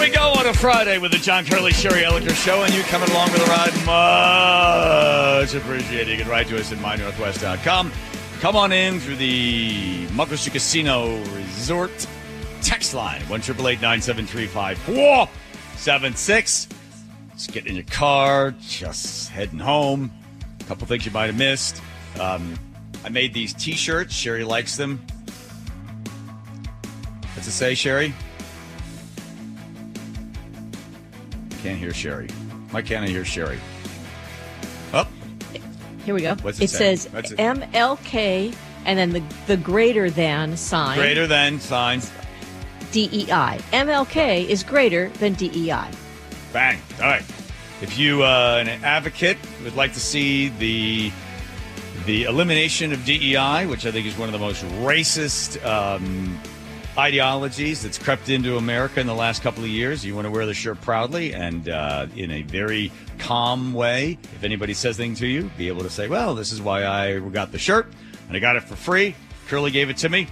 we go on a Friday with the John Curley Sherry Ellinger Show, and you coming along for the ride. Much appreciated. You can write to us at mynorthwest.com. Come on in through the Muckleshoot Casino Resort text line one triple eight nine seven three five four seven six. Just get in your car, just heading home. A couple things you might have missed. Um, I made these T-shirts. Sherry likes them. What's it say, Sherry? Can't hear Sherry. Why can't I hear Sherry? Oh, Here we go. What's it it say? says it- MLK and then the, the greater than sign greater than signs. DEI. MLK is greater than DEI. Bang. All right. If you, uh, an advocate, would like to see the the elimination of DEI, which I think is one of the most racist um, ideologies that's crept into America in the last couple of years, you want to wear the shirt proudly and uh, in a very calm way. If anybody says anything to you, be able to say, "Well, this is why I got the shirt, and I got it for free. Curley gave it to me."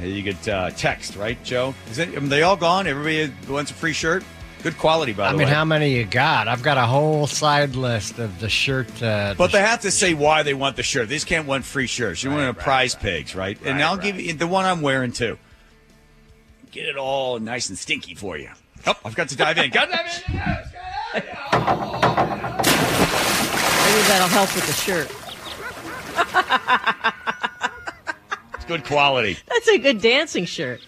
You get uh, text, right, Joe? Is it, are they all gone? Everybody wants a free shirt. Good quality, by the way. I mean, way. how many you got? I've got a whole side list of the shirt. Uh, But the they have to say why they want the shirt. They just can't want free shirts. You want a prize pigs, right? and I'll right. give you the one I'm wearing too. Get it all nice and stinky for you. Oh, I've got to dive in. Got to dive in. Maybe that'll help with the shirt. It's good quality. That's a good dancing shirt.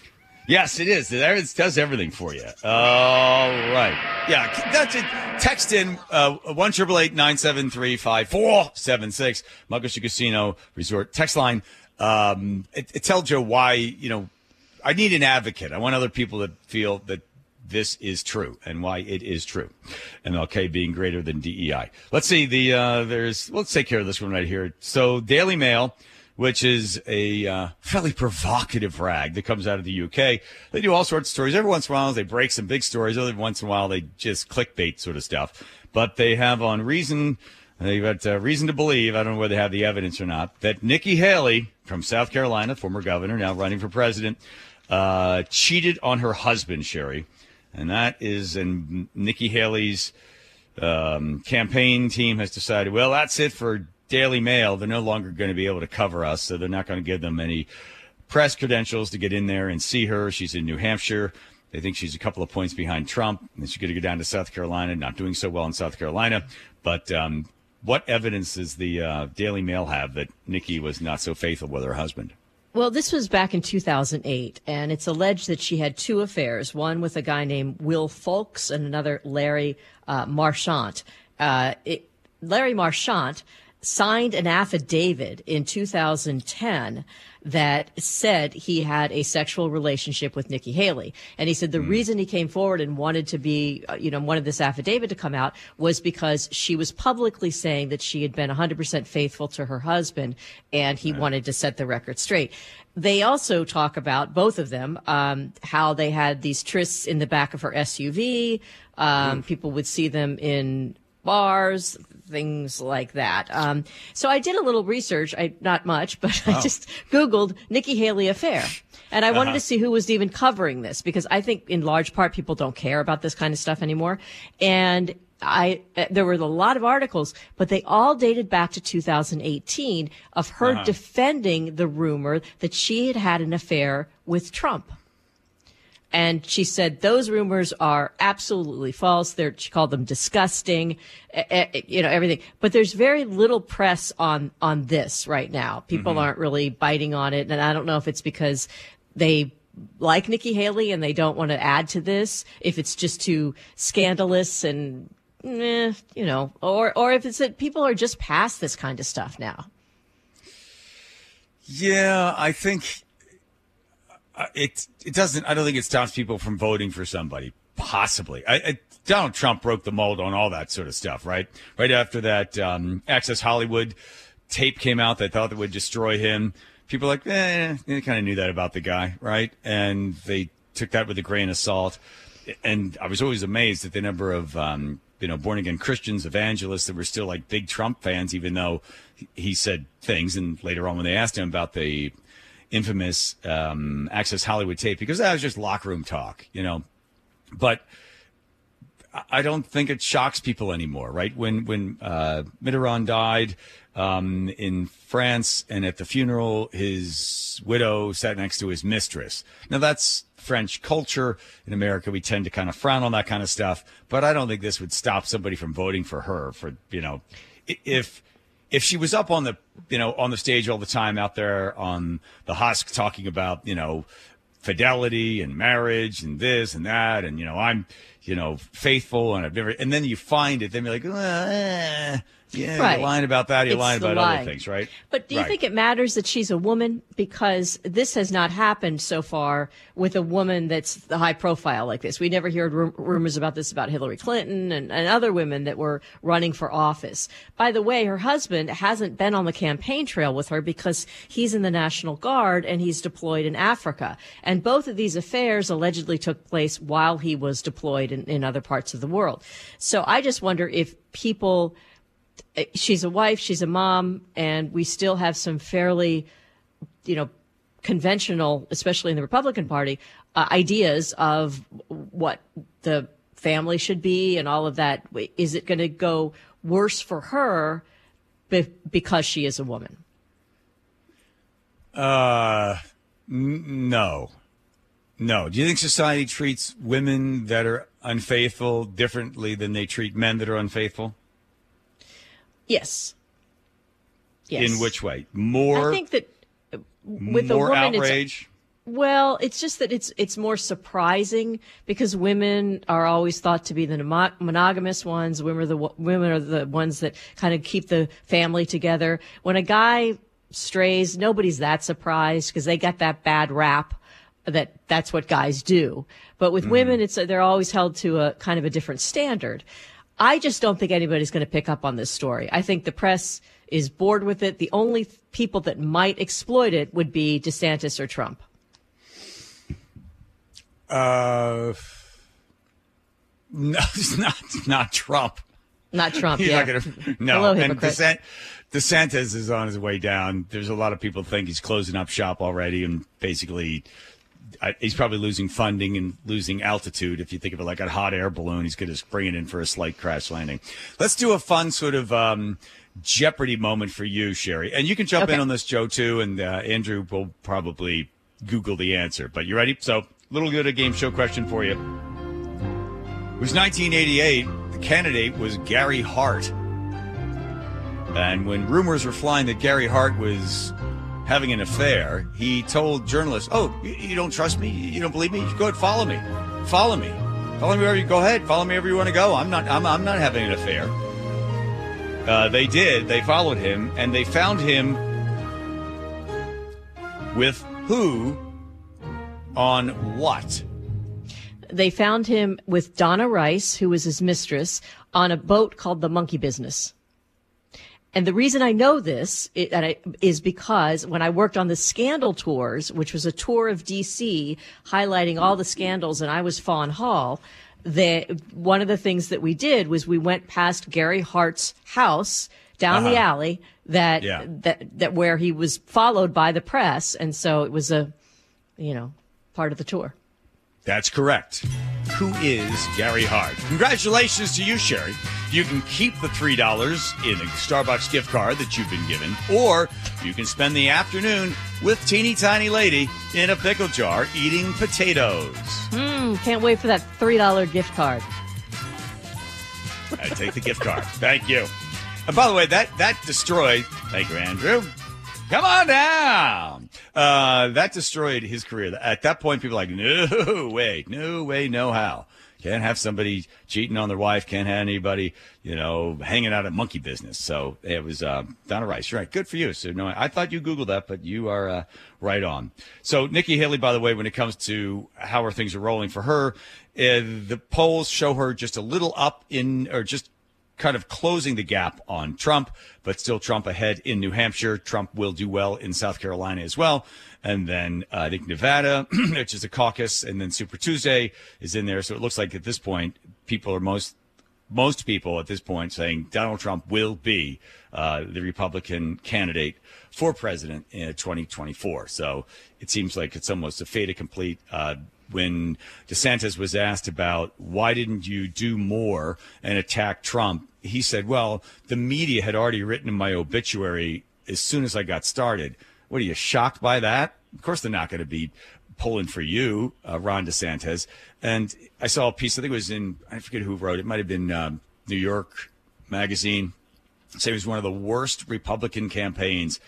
Yes, it is. There it does everything for you. All right. Yeah, that's it. Text in uh, one triple eight nine seven three five four seven six. Muckleshoot Casino Resort text line. Um, it, it tell Joe why you know I need an advocate. I want other people to feel that this is true and why it is true. MLK being greater than DEI. Let's see the uh, there's let's take care of this one right here. So Daily Mail which is a uh, fairly provocative rag that comes out of the UK. They do all sorts of stories. Every once in a while, they break some big stories. Every once in a while, they just clickbait sort of stuff. But they have on reason, they've got uh, reason to believe, I don't know whether they have the evidence or not, that Nikki Haley from South Carolina, former governor, now running for president, uh, cheated on her husband, Sherry. And that is, and Nikki Haley's um, campaign team has decided, well, that's it for Daily Mail. They're no longer going to be able to cover us, so they're not going to give them any press credentials to get in there and see her. She's in New Hampshire. They think she's a couple of points behind Trump, and she's going to go down to South Carolina. Not doing so well in South Carolina, but um, what evidence does the uh, Daily Mail have that Nikki was not so faithful with her husband? Well, this was back in 2008, and it's alleged that she had two affairs one with a guy named Will Folks and another Larry uh, Marchant. Uh, it, Larry Marchant signed an affidavit in 2010 that said he had a sexual relationship with Nikki Haley. And he said the reason he came forward and wanted to be, uh, you know, wanted this affidavit to come out was because she was publicly saying that she had been 100% faithful to her husband and he wanted to set the record straight. They also talk about, both of them, um, how they had these trysts in the back of her SUV. Um, people would see them in bars, things like that. Um, so I did a little research, I, not much, but I just Googled Nikki Haley affair. And I wanted to see who was even covering this because I think in large part people don't care about this kind of stuff anymore. And I, uh, there were a lot of articles, but they all dated back to 2018 of her defending the rumor that she had had an affair with Trump. And she said those rumors are absolutely false. They're, she called them disgusting, eh, eh, you know, everything. But there's very little press on, on this right now. People aren't really biting on it. And I don't know if it's because they like Nikki Haley and they don't want to add to this, if it's just too scandalous and, eh, you know, or, or if it's that people are just past this kind of stuff now. Yeah, I think it it doesn't. I don't think it stops people from voting for somebody. Possibly, I, I, Donald Trump broke the mold on all that sort of stuff. Right, right after that, um, Access Hollywood tape came out they thought that would destroy him. People like, eh, they kind of knew that about the guy, right? And they took that with a grain of salt. And I was always amazed at the number of um, you know born again Christians, evangelists that were still like big Trump fans, even though he said things. And later on, when they asked him about the infamous um, Access Hollywood tape, because that was just locker room talk, you know, but I don't think it shocks people anymore, right? When when uh, Mitterrand died um, in France, and at the funeral, his widow sat next to his mistress. Now that's French culture. In America, we tend to kind of frown on that kind of stuff, but I don't think this would stop somebody from voting for her. For you know, if if she was up on the you know on the stage all the time out there on the husk talking about you know fidelity and marriage and this and that and you know I'm you know faithful and I've never and then you find it then you're like eh, yeah, Right. you're lying about that. You're It's lying about lying. other things, right? But do you Right. think it matters that she's a woman? Because this has not happened so far with a woman that's the high profile like this. We never heard rum- rumors about this about Hillary Clinton and, and other women that were running for office. By the way, her husband hasn't been on the campaign trail with her because he's in the National Guard and he's deployed in Africa. And both of these affairs allegedly took place while he was deployed in, in other parts of the world. So I just wonder if people she's a wife, she's a mom, and we still have some fairly, you know, conventional, especially in the Republican Party, uh, ideas of what the family should be and all of that. Is it going to go worse for her be- because she is a woman? Uh, n- no, no. Do you think society treats women that are unfaithful differently than they treat men that are unfaithful? Yes. Yes. In which way? More, I think that uh, with a more woman, it's outrage. Well, it's just that it's it's more surprising because women are always thought to be the monogamous ones. Women are the women are the ones that kind of keep the family together. When a guy strays, nobody's that surprised because they got that bad rap that that's what guys do. But with women, it's they're always held to a kind of a different standard. I just don't think anybody's going to pick up on this story. I think the press is bored with it. The only th- people that might exploit it would be DeSantis or Trump. Uh, no, it's not not Trump. Not Trump. He's yeah. not gonna. No, Hello, and DeSantis is on his way down. There's a lot of people think he's closing up shop already, and basically, I, he's probably losing funding and losing altitude. If you think of it like a hot air balloon, he's going to bring it in for a slight crash landing. Let's do a fun sort of. Um, Jeopardy moment for you, Sherry, and you can jump in on this, Joe, too. And uh, Andrew will probably Google the answer. But you ready? So, little good a game show question for you. It was 1988. The candidate was Gary Hart. And when rumors were flying that Gary Hart was having an affair, he told journalists, "Oh, you, you don't trust me? You don't believe me? Go ahead, follow me. Follow me. Follow me wherever you go ahead. Follow me wherever you want to go. I'm not. I'm, I'm not having an affair." Uh, they did. They followed him, and they found him with who on what? They found him with Donna Rice, who was his mistress, on a boat called the Monkey Business. And the reason I know this i- and I- is because when I worked on the Scandal Tours, which was a tour of DC highlighting all the scandals, and I was Fawn Hall, the, one of the things that we did was we went past Gary Hart's house down the Uh-huh. alley that, Yeah. that, that where he was followed by the press. And so it was a, you know, part of the tour. That's correct. Who is Gary Hart? Congratulations to you, Sherry. You can keep the $3 in a Starbucks gift card that you've been given, or you can spend the afternoon with teeny tiny lady in a pickle jar eating potatoes. Hmm, can't wait for that $3 gift card. I take the gift card. Thank you. And by the way, that that destroyed. Thank you, Andrew. Come on down. Uh, that destroyed his career. At that point, people were like, no way, no way, no how. Can't have somebody cheating on their wife. Can't have anybody, you know, hanging out at monkey business. So it was uh, Donna Rice. You're right. Good for you. So no, I thought you googled that, but you are uh, right on. So Nikki Haley, by the way, when it comes to how her things are rolling for her, uh, the polls show her just a little up in, or just kind of closing the gap on Trump, but still Trump ahead in New Hampshire. Trump will do well in South Carolina as well. And then uh, I think Nevada, which is a caucus, and then Super Tuesday is in there. So it looks like at this point, people are most most people at this point saying Donald Trump will be uh, the Republican candidate for president in 2024. So it seems like it's almost a fait accompli. Uh, when DeSantis was asked about why didn't you do more and attack Trump, he said, "Well, the media had already written my obituary as soon as I got started." What are you shocked by that? Of course, they're not going to be pulling for you, uh, Ron DeSantis. And I saw a piece. I think it was in I forget who wrote it. It might have been um, New York Magazine. Say it was one of the worst Republican campaigns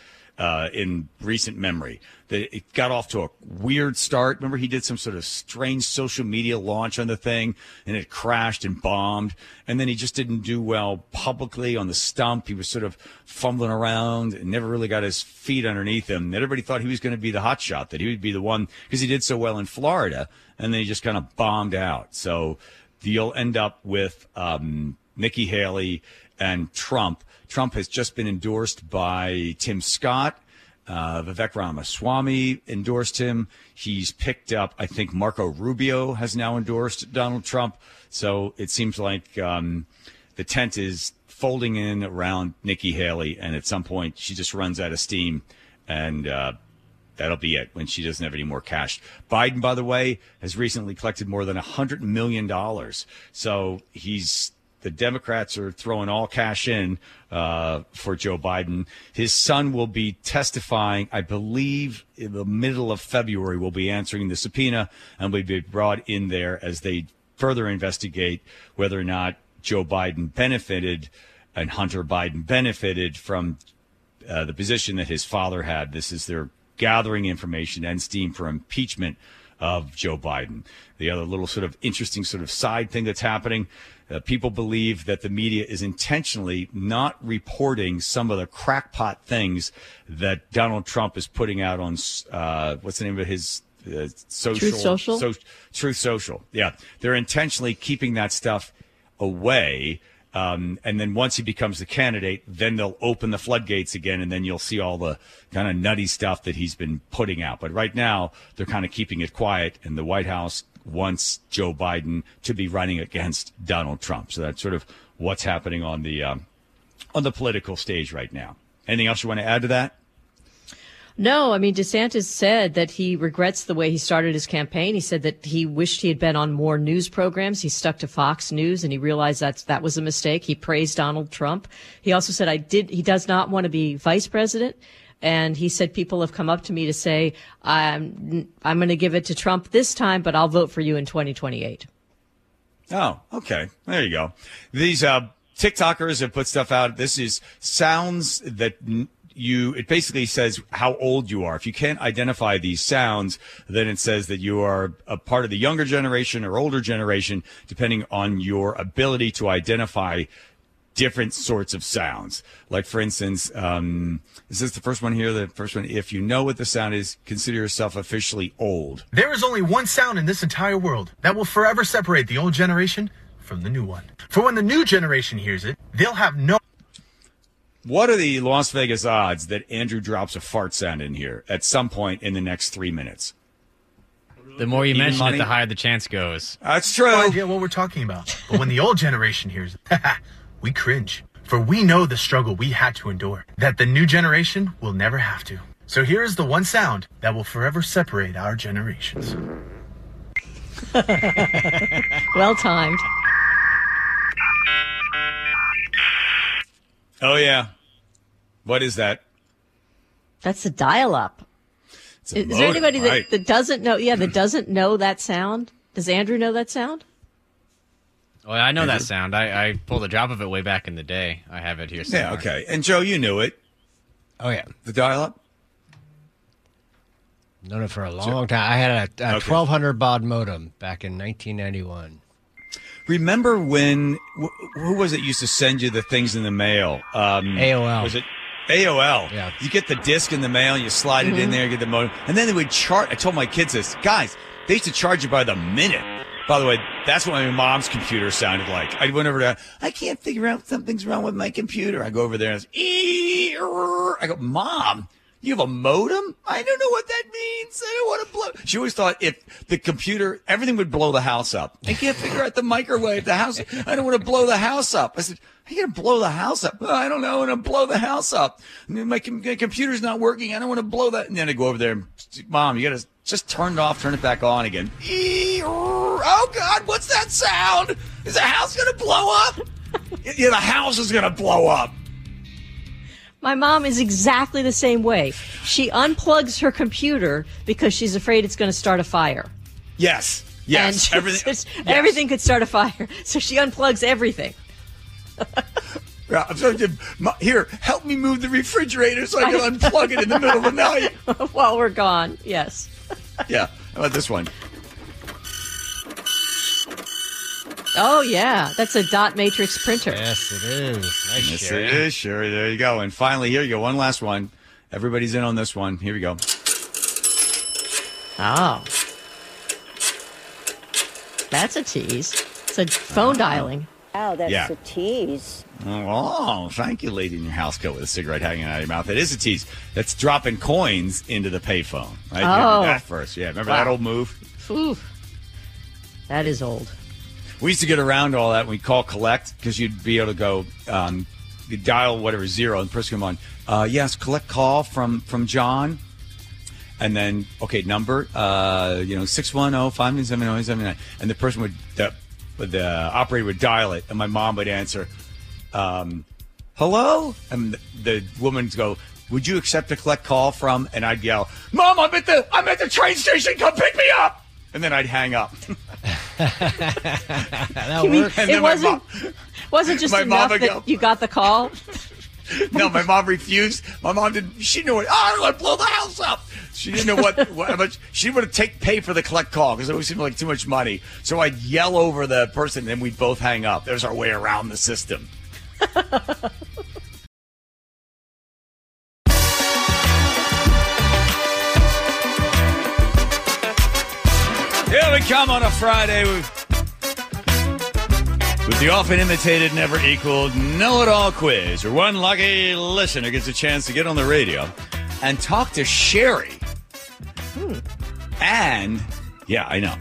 uh, in recent memory. That it got off to a weird start. Remember, he did some sort of strange social media launch on the thing, and it crashed and bombed. And then he just didn't do well publicly on the stump. He was sort of fumbling around and never really got his feet underneath him. Everybody thought he was going to be the hot shot, that he would be the one because he did so well in Florida, and then he just kind of bombed out. So you'll end up with um, Nikki Haley and Trump. Trump has just been endorsed by Tim Scott. Uh, Vivek Ramaswamy endorsed him. He's picked up, I think Marco Rubio has now endorsed Donald Trump. So it seems like um, the tent is folding in around Nikki Haley, and at some point she just runs out of steam, and uh, that'll be it when she doesn't have any more cash. Biden, by the way, has recently collected more than $100 million. So he's the Democrats are throwing all cash in uh, for Joe Biden. His son will be testifying, I believe, in the middle of February. Will be answering the subpoena and will be brought in there as they further investigate whether or not Joe Biden benefited and Hunter Biden benefited from uh, the position that his father had. This is their gathering information and steam for impeachment of Joe Biden. The other little sort of interesting sort of side thing that's happening uh, people believe that the media is intentionally not reporting some of the crackpot things that Donald Trump is putting out on uh, what's the name of his uh, social Truth Social. So, Truth Social. Yeah, they're intentionally keeping that stuff away. Um, and then once he becomes the candidate, then they'll open the floodgates again, and then you'll see all the kind of nutty stuff that he's been putting out. But right now, they're kind of keeping it quiet, and the White House wants Joe Biden to be running against Donald Trump. So that's sort of what's happening on the um, on the political stage right now. Anything else you want to add to that? No, I mean, DeSantis said that he regrets the way he started his campaign. He said that he wished he had been on more news programs. He stuck to Fox News and he realized that that was a mistake. He praised Donald Trump. He also said, I did, he does not want to be vice president. And he said, people have come up to me to say, I'm, I'm going to give it to Trump this time, but I'll vote for you in 2028. Oh, okay. There you go. These, uh, TikTokers have put stuff out. This is sounds that you it basically says how old you are. If you can't identify these sounds, then it says that you are a part of the younger generation or older generation, depending on your ability to identify different sorts of sounds. Like, for instance, um, is this the first one here? The first one, if you know what the sound is, consider yourself officially old. There is only one sound in this entire world that will forever separate the old generation from the new one. For when the new generation hears it, they'll have no. What are the Las Vegas odds that Andrew drops a fart sound in here at some point in the next three minutes? The more you Even mention money? it, the higher the chance goes. That's true. No idea what we're talking about. But when the old generation hears it, we cringe. For we know the struggle we had to endure, that the new generation will never have to. So here is the one sound that will forever separate our generations. well timed. Oh, yeah. What is that? That's a dial up. Is, is there anybody right. that, that doesn't know? Yeah, that doesn't know that sound? Does Andrew know that sound? Well, I know that sound. I, I pulled a drop of it way back in the day. I have it here somewhere. Yeah, okay. And Joe, you knew it. Oh yeah, the dial-up. Known it for a long time. I had a, a okay. 1200 baud modem back in 1991. Remember when who was it used to send you the things in the mail? Um, AOL. Was it AOL? Yeah. You get the disc in the mail, you slide mm-hmm. it in mm-hmm. there, get the modem, and then they would charge. I told my kids this, guys. They used to charge you by the minute. By the way, that's what my mom's computer sounded like. I went over to, I can't figure out something's wrong with my computer. I go over there and I go, Mom, you have a modem? I don't know what that means. I don't want to blow. She always thought if the computer, everything would blow the house up. I can't figure out the microwave, the house. I don't want to blow the house up. I said, going to blow the house up? Oh, I don't know. I'm going to blow the house up. My, my computer's not working. I don't want to blow that. And then I go over there. Mom, you got to Just turn it off, turn it back on again. Oh God, what's that sound? Is the house gonna blow up? yeah, the house is gonna blow up. My mom is exactly the same way. She unplugs her computer because she's afraid it's going to start a fire. Yes. Yes. Everything. yes. everything could start a fire. So she unplugs everything. Yeah, I'm sorry. Here, help me move the refrigerator so I can unplug it in the middle of the night. While we're gone, yes. Yeah. How about this one? Oh yeah, that's a dot matrix printer. Yes, it is. Nice, Yes, Sherry. it is. Sure. There you go. And finally, here you go. One last one. Everybody's in on this one. Here we go. Oh, that's a tease. It's a phone uh-huh. dialing. Wow, that's Yeah. a tease. Oh, thank you, lady in your house coat with a cigarette hanging out of your mouth. That is a tease. That's dropping coins into the payphone. Right? You Oh. do that first. Yeah. Remember that old move? Ooh, that is old. We used to get around all that. when We call collect because you'd be able to go, um, you dial whatever zero, and the person come on. Uh, yes, collect call from from John, and then okay number, uh, you know six one zero five nine seven zero seven nine, and the person would the the operator would dial it, and my mom would answer, um, hello, and the, the woman'd go. Would you accept a collect call from? And I'd yell, "Mom, I'm at the I'm at the train station. Come pick me up!" And then I'd hang up. That You mean. And it wasn't mom- wasn't just my enough would that go- you got the call? No, my mom refused. My mom didn't. She knew it. Oh, I want to blow the house up. She didn't know what, what much. She didn't take pay for the collect call because it always seemed like too much money. So I'd yell over the person, and then we'd both hang up. There's our way around the system. Here we come on a Friday with, with the often imitated, never equaled know it all quiz, where one lucky listener gets a chance to get on the radio and talk to Sherry. And, yeah, I know.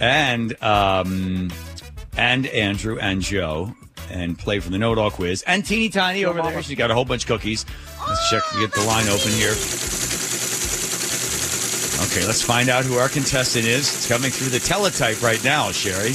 And, um, and Andrew and Joe and play for the know it all quiz. And Teeny Tiny over there. She's got a whole bunch of cookies. Let's check get the line open here. Okay, let's find out who our contestant is. It's coming through the teletype right now, Sherry.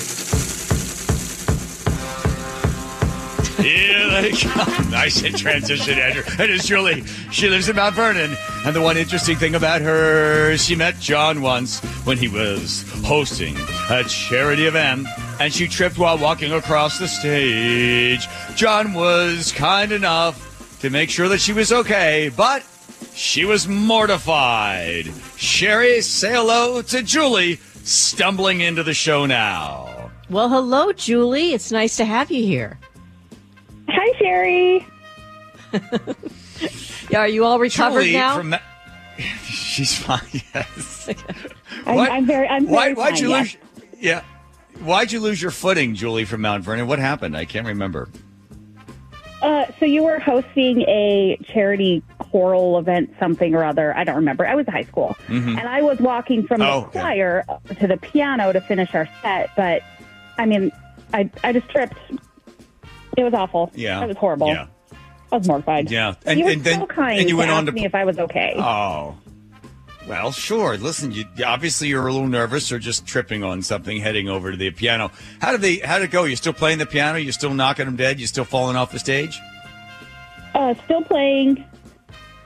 Here they come. Nice transition, Andrew. And it's Julie. She lives in Mount Vernon. And the one interesting thing about her, she met John once when he was hosting a charity event. And she tripped while walking across the stage. John was kind enough to make sure that she was okay, but she was mortified. Sherry, say hello to Julie, stumbling into the show now. Well, hello, Julie. It's nice to have you here. Hi, Sherry. Yeah, Are you all recovered Julie now? from Ma- She's fine. Yes. I'm, What? I'm very, I'm Why, very why'd fine, you yes. lose? Yeah. Why'd you lose your footing, Julie from Mount Vernon? What happened? I can't remember. Uh, so you were hosting a charity choral event, something or other. I don't remember. I was in high school, and I was walking from Oh, the okay. choir to the piano to finish our set. But I mean, I I just tripped. It was awful. Yeah. it was horrible. Yeah. I was mortified. Yeah. And- you were and then- so kind and you to went ask on to- me if I was okay. Oh. Well, sure. Listen, you, obviously you're a little nervous or just tripping on something heading over to the piano. How did they? How did it go? You still playing the piano? You still knocking them dead? You still falling off the stage? Uh, still playing,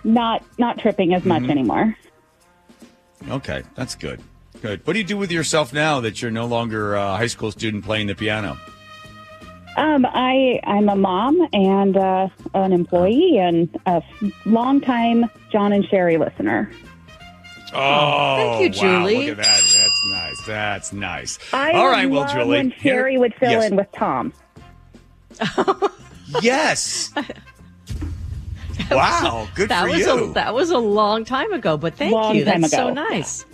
not not tripping as Mm-hmm. much anymore. Okay, that's good. Good. What do you do with yourself now that you're no longer a high school student playing the piano? Um, I I'm a mom and uh, an employee and a longtime John and Sherry listener. Oh, thank you, wow, Julie. look at that. That's nice. That's nice. I All would well, love Julie. when here- Sherry would fill yes. in with Tom. Yes. wow. Good that for was you. a that was a long time ago, but thank Long you. time That's so ago. nice.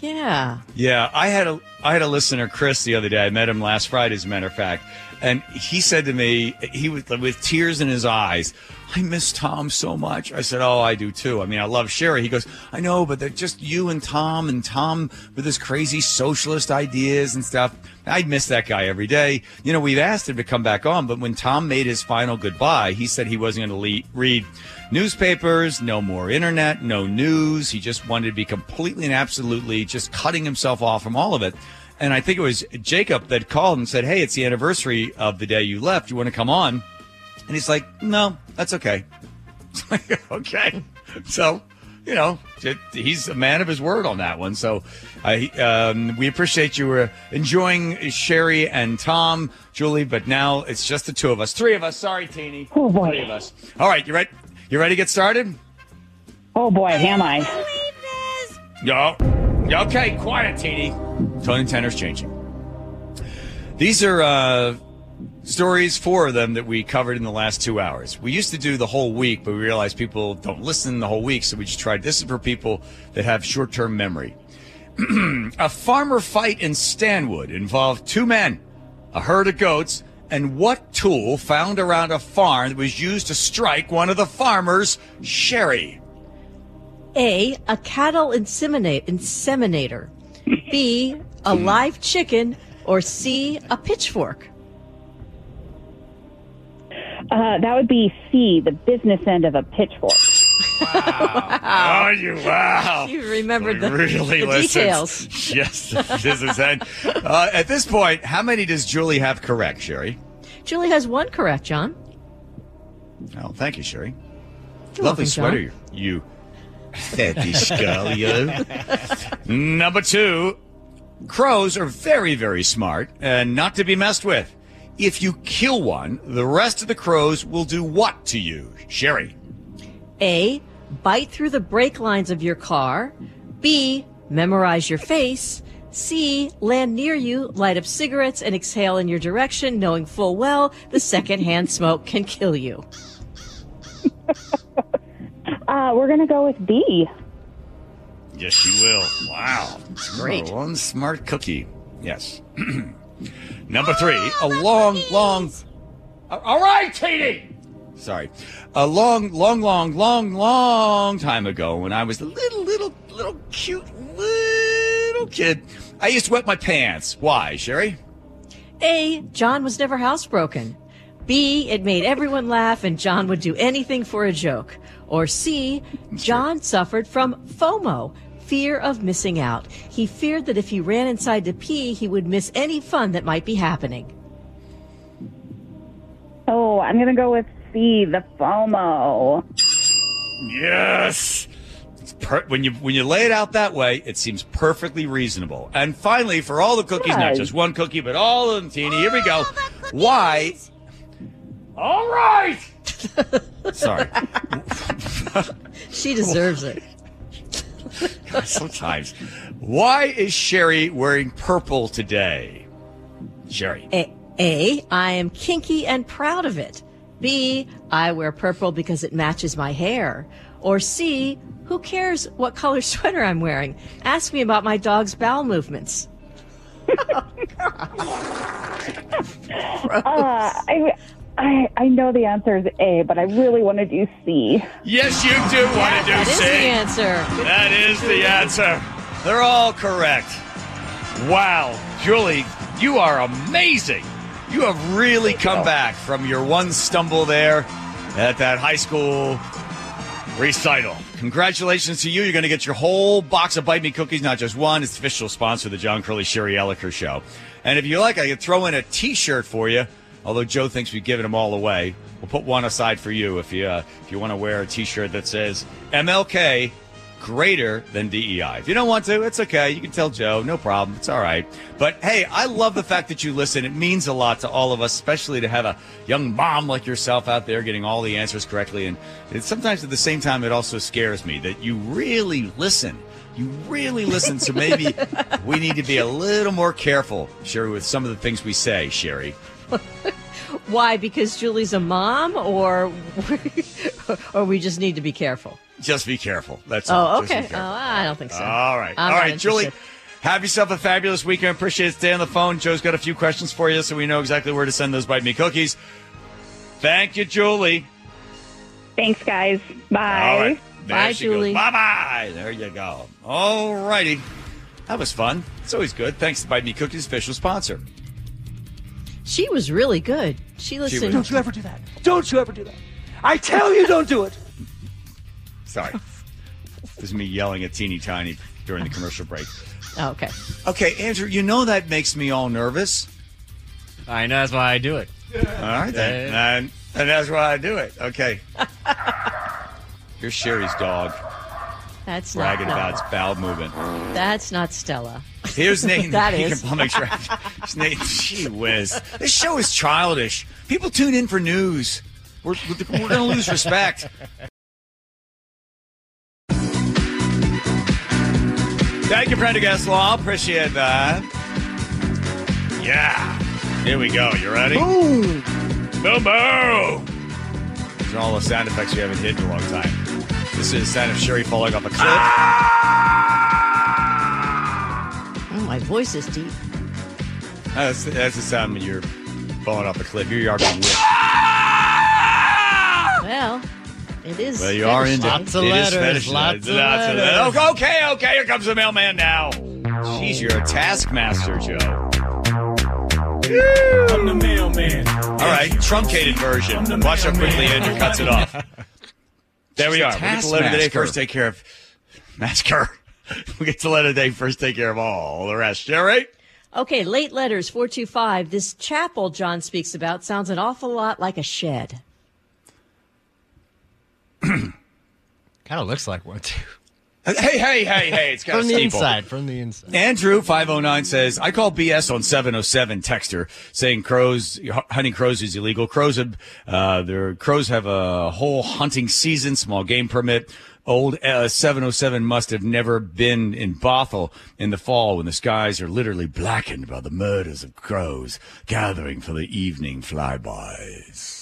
Yeah. Yeah, I had a I had a listener, Chris, the other day. I met him last Friday, as a matter of fact, and he said to me, he was with tears in his eyes. I miss Tom so much. I said, Oh, I do too. I mean, I love Sherry. He goes, I know, but they're just you and Tom and Tom with his crazy socialist ideas and stuff. I'd miss that guy every day. You know, we've asked him to come back on, but when Tom made his final goodbye, he said he wasn't going to le- read newspapers, no more internet, no news. He just wanted to be completely and absolutely just cutting himself off from all of it. And I think it was Jacob that called and said, Hey, it's the anniversary of the day you left. You want to come on? And he's like, no, that's okay. okay. So, you know, he's a man of his word on that one. So I, um, we appreciate you uh, enjoying Sherry and Tom, Julie, but now it's just the two of us. Three of us. Sorry, Teeny. Oh, boy. Three of us. All right. You ready? You ready to get started? Oh, boy, am I. Yo. Okay, quiet, Teeny. Tone and tenor's changing. These are, uh, stories, four of them that we covered in the last two hours. We used to do the whole week, but we realized people don't listen the whole week, so we just tried this is for people that have short term memory. a farmer fight in Stanwood involved two men, a herd of goats, and what tool found around a farm that was used to strike one of the farmers, Sherry? A. A cattle inseminate, inseminator. B. A live chicken. Or C. A pitchfork. Uh, that would be C, the business end of a pitchfork. Wow. Oh, you wow. You remembered the, really the listens. details. Yes, the business end. Uh, at this point, how many does Julie have correct, Sherry? Julie has one correct, John. Oh, thank you, Sherry. You're Lovely welcome, sweater, John. you. you fatty skull. Number two, crows are very, very smart and not to be messed with. If you kill one, the rest of the crows will do what to you, Sherry? A. Bite through the brake lines of your car. B. Memorize your face. C. Land near you, light up cigarettes, and exhale in your direction, knowing full well the secondhand smoke can kill you. Uh, we're going to go with B. Yes, you will. Wow. Great. Oh, One smart cookie. Yes. Number three, a long, long. All right, Katie. Sorry. A long, long, long, long, long time ago when I was a little, little, little cute little kid, I used to wet my pants. Why, Sherry? A. John was never housebroken. B. It made everyone laugh and John would do anything for a joke. Or C. John suffered from FOMO, fear of missing out. He feared that if he ran inside to pee, he would miss any fun that might be happening. Oh, I'm going to go with C, the FOMO. Yes. Per- when you when you lay it out that way, it seems perfectly reasonable. And finally, for all the cookies, not just one cookie, but all of them, Teeny. Here we go. Why? All right. Sorry. She deserves it. Sometimes. Why is Sherry wearing purple today? Sherry. A. A. I am kinky and proud of it. B. I wear purple because it matches my hair. Or C. Who cares what color sweater I'm wearing? Ask me about my dog's bowel movements. Uh, I, I, I know the answer is A, but I really want to do C. Yes, you do want to do that is C. That is the answer. That is the answer. They're all correct. Wow. Julie, you are amazing. You have really come back from your one stumble there at that high school recital. Congratulations to you. You're going to get your whole box of Bite Me cookies, not just one. It's official sponsor of the John Curley Sherry Elliker Show. And if you like, I could throw in a T-shirt for you. Although Joe thinks we've given them all away, we'll put one aside for you if you uh, if you want to wear a T-shirt that says MLK greater than DEI. If you don't want to, it's okay. You can tell Joe, no problem. It's all right. But hey, I love the fact that you listen. It means a lot to all of us, especially to have a young mom like yourself out there getting all the answers correctly. And it, sometimes at the same time, it also scares me that you really listen. You really listen. So maybe we need to be a little more careful, Sherry, with some of the things we say, Sherry. Why? Because Julie's a mom, or or we just need to be careful. Just be careful. That's oh, all. Oh, Just be okay. Oh. I don't think so. All right. I'm All Julie. Have yourself a fabulous weekend. Appreciate it. Stay on the phone. Joe's got a few questions for you so we know exactly where to send those Bite Me cookies. Thank you, Julie. Thanks, guys. Bye. All right. There Bye, Julie. Bye bye. There you go. All righty. That was fun. It's always good. Thanks to Bite Me Cookies, official sponsor. She was really good. She listened. was- Don't you ever do that. Don't you ever do that. I tell you, don't do it. Sorry. this is me yelling at Teeny Tiny during the commercial break. Oh, okay. Okay, Andrew, you know that makes me all nervous. I know that's why I do it. All right, then. And, and that's why I do it. Okay. Here's Sherry's dog That's not. bragging no, about its bowel movement. That's not Stella. Here's Nate. That He is. can- I'll make sure. It's Nate. Gee whiz. This show is childish. People tune in for news. We're, we're going to lose respect. Thank you, Prendergast Law. Appreciate that. Yeah. Here we go. You ready? Boom. Boom, boom. These are all the sound effects we haven't hit in a long time. This is the sound of Sherry falling off a cliff. Oh, my voice is deep. That's, that's the sound when you're falling off a cliff. Here you are being whipped. Ah! Well, it is. Well, you are fetish into day. Lots of it is letters, fetish lots night. of letters. Oh, Okay, okay, here comes the mailman now. Jeez, you're a taskmaster, Joe. I'm the mailman. All right, truncated version. Watch how quickly Andrew cuts it off. There we She's a are. We get to let today taskmaster. first take care of masker. We get to let day first take care of all the rest. Sherry? Okay, late letters 425. This chapel John speaks about sounds an awful lot like a shed. Kind of looks like one too. Hey, hey, hey, hey. It's got From the steeple. inside, from the inside. Andrew five oh nine says I call BS on seven oh seven texter saying crows hunting crows is illegal. Crows have uh, their crows have a whole hunting season, small game permit. Old uh, 707 must have never been in Bothell in the fall when the skies are literally blackened by the murders of crows gathering for the evening flybys.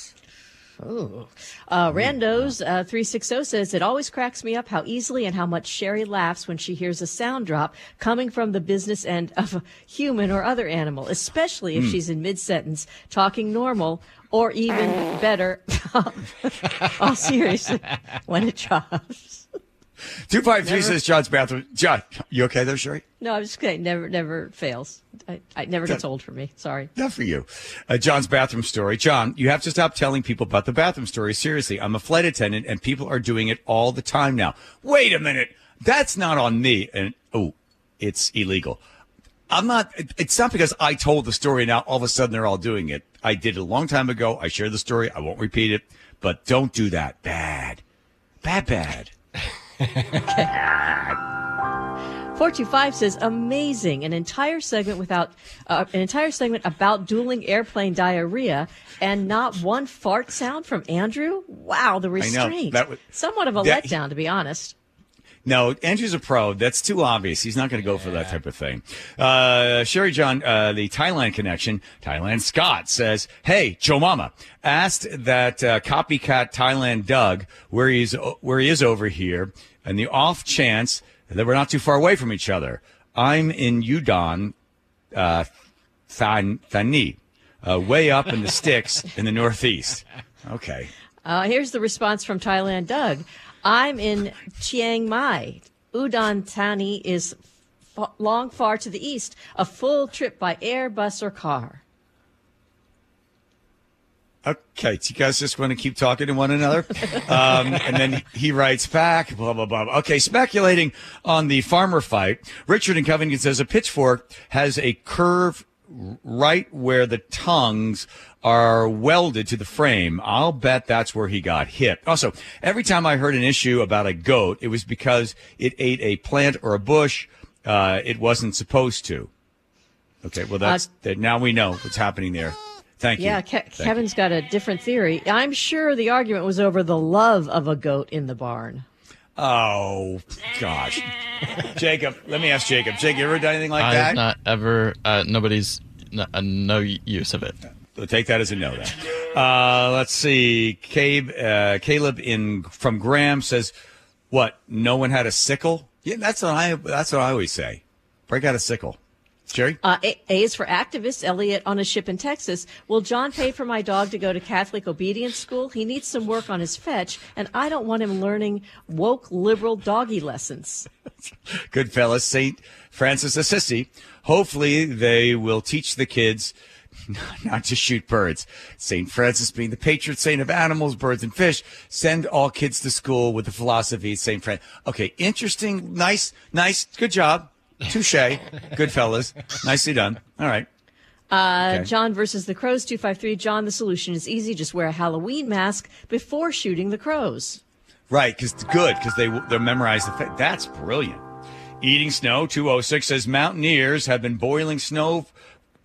Uh, Randos uh, 360 says it always cracks me up how easily and how much Sherry laughs when she hears a sound drop coming from the business end of a human or other animal, especially if she's in mid sentence talking normal or even better, all seriously, when it drops. 253 says John's bathroom. John, you okay there, Sherry? No, I'm just kidding. Never, never fails. I, I never gets old for me. Sorry. Not for you. Uh, John's bathroom story. John, you have to stop telling people about the bathroom story. Seriously, I'm a flight attendant and people are doing it all the time now. Wait a minute. That's not on me. And oh, it's illegal. I'm not, it's not because I told the story now all of a sudden they're all doing it. I did it a long time ago. I shared the story. I won't repeat it, but don't do that. Bad. Bad, bad. 425 says amazing. An entire segment without uh, an entire segment about dueling airplane diarrhea and not one fart sound from andrew? Wow the restraint. Was- somewhat of a that- letdown to be honest. No, Andrew's a pro. That's too obvious. He's not going to go for that type of thing. Uh, Sherry John, uh, the Thailand connection, Thailand Scott says, Hey, Joe Mama asked that, uh, copycat Thailand Doug where he's, where he is over here and the off chance that we're not too far away from each other. I'm in Udon, uh, Than, Thani, uh, way up in the sticks in the Northeast. Okay. uh, here's the response from thailand doug i'm in chiang mai udon thani is f- long far to the east a full trip by air bus or car Okay, so you guys just want to keep talking to one another? Um, and then he writes back, blah, blah, blah. Okay, speculating on the farmer fight, Richard in Covington says a pitchfork has a curve right where the tongues are welded to the frame. I'll bet that's where he got hit. Also, every time I heard an issue about a goat, it was because it ate a plant or a bush uh, it wasn't supposed to. Okay, well, that's that. Now we know what's happening there. Thank you. yeah Ke- Thank you. kevin's got a different theory i'm sure the argument was over the love of a goat in the barn Oh gosh, Jacob. Let me ask Jacob. Jacob, you ever done anything like I've that? not ever. Uh, nobody's n- uh, no use of it. We'll take that as a no. Then. Uh, let's see. Cabe, uh, Caleb in from Graham says, "What? No one had a sickle? Yeah, that's what I. That's what I always say. Break out a sickle. Jerry? Uh, a-, a is for activist. Elliot on a ship in Texas. Will John pay for my dog to go to Catholic obedience school? He needs some work on his fetch, and I don't want him learning woke liberal doggy lessons. Good fellas. St. Francis Assisi. Hopefully they will teach the kids not to shoot birds. St. Francis being the patron saint of animals, birds, and fish. Send all kids to school with the philosophy of St. Francis. Okay, interesting, nice, nice, good job. Touche. Good fellas. Nicely done. All right. Uh, Okay. John versus the crows, 253. John, the solution is easy. Just wear a Halloween mask before shooting the crows. Right, because good, because they they memorize the. fact. That's brilliant. Eating snow. Two oh six says mountaineers have been boiling snow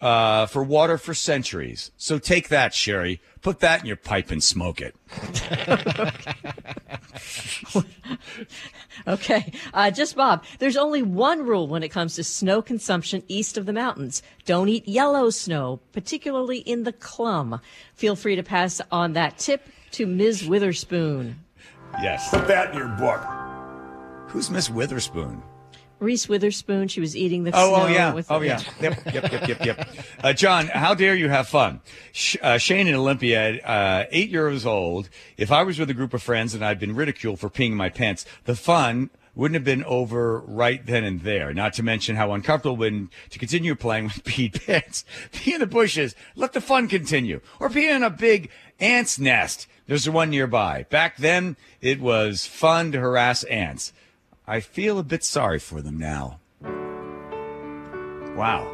uh, for water for centuries. So take that, Sherry. Put that in your pipe and smoke it. Okay. Uh, just Bob, there's only one rule when it comes to snow consumption east of the mountains. Don't eat yellow snow, particularly in the clum. Feel free to pass on that tip to Ms. Witherspoon. Yes. Put that in your book. Who's Miss Witherspoon? Reese Witherspoon, she was eating the Oh, snow oh yeah. with Oh the- yeah. Yep, yep, yep, yep, yep. Uh, John, how dare you have fun? Sh- uh, Shane and Olympiad, uh, eight years old. If I was with a group of friends and I'd been ridiculed for peeing my pants, the fun wouldn't have been over right then and there. Not to mention how uncomfortable when to continue playing with peed pants. Pee in the bushes. Let the fun continue. Or pee in a big ant's nest. There's one nearby. Back then, it was fun to harass ants. I feel a bit sorry for them now. Wow.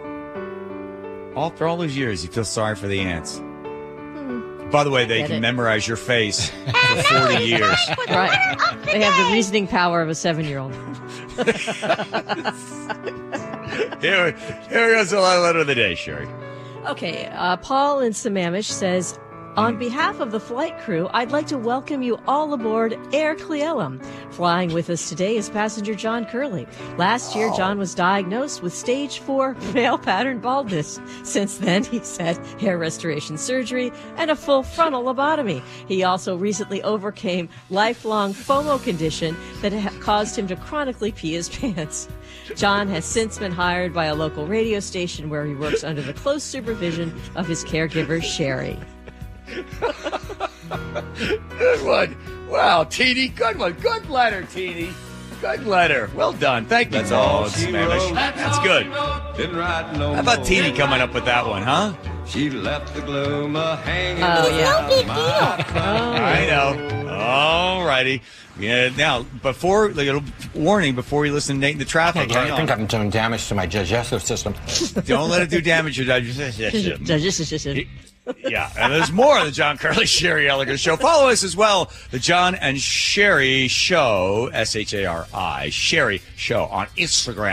All for all those years, you feel sorry for the ants. By the way, they can it. memorize your face for 40 years. Right. They have the reasoning power of a seven year old. Here, here goes the letter of the day, Shari. Okay, uh, Paul in Sammamish says, on behalf of the flight crew, I'd like to welcome you all aboard Air Cle Elum. Flying with us today is passenger John Curley. Last year, John was diagnosed with stage four male pattern baldness. Since then, he's had hair restoration surgery and a full frontal lobotomy. He also recently overcame lifelong FOMO condition that caused him to chronically pee his pants. John has since been hired by a local radio station where he works under the close supervision of his caregiver, Shari. Good one. Wow, Teeny, good one. Good letter, Teeny. Good letter. Well done. Thank you, Paul. in Sammamish. That's good. How about Teeny coming up with that one, huh? She left the gloom a hanging. Oh, yeah. No big deal. I know. All righty. Yeah, now, before, like, a little warning before you listen to Nate in the traffic. I think. I'm doing damage to my digestive system. Don't let it do damage to your digestive system. Yeah, and there's more of the John Curley Shari Elliker Show. Follow us as well, the John and Shari Show, S H A R I, Sherry Show on Instagram.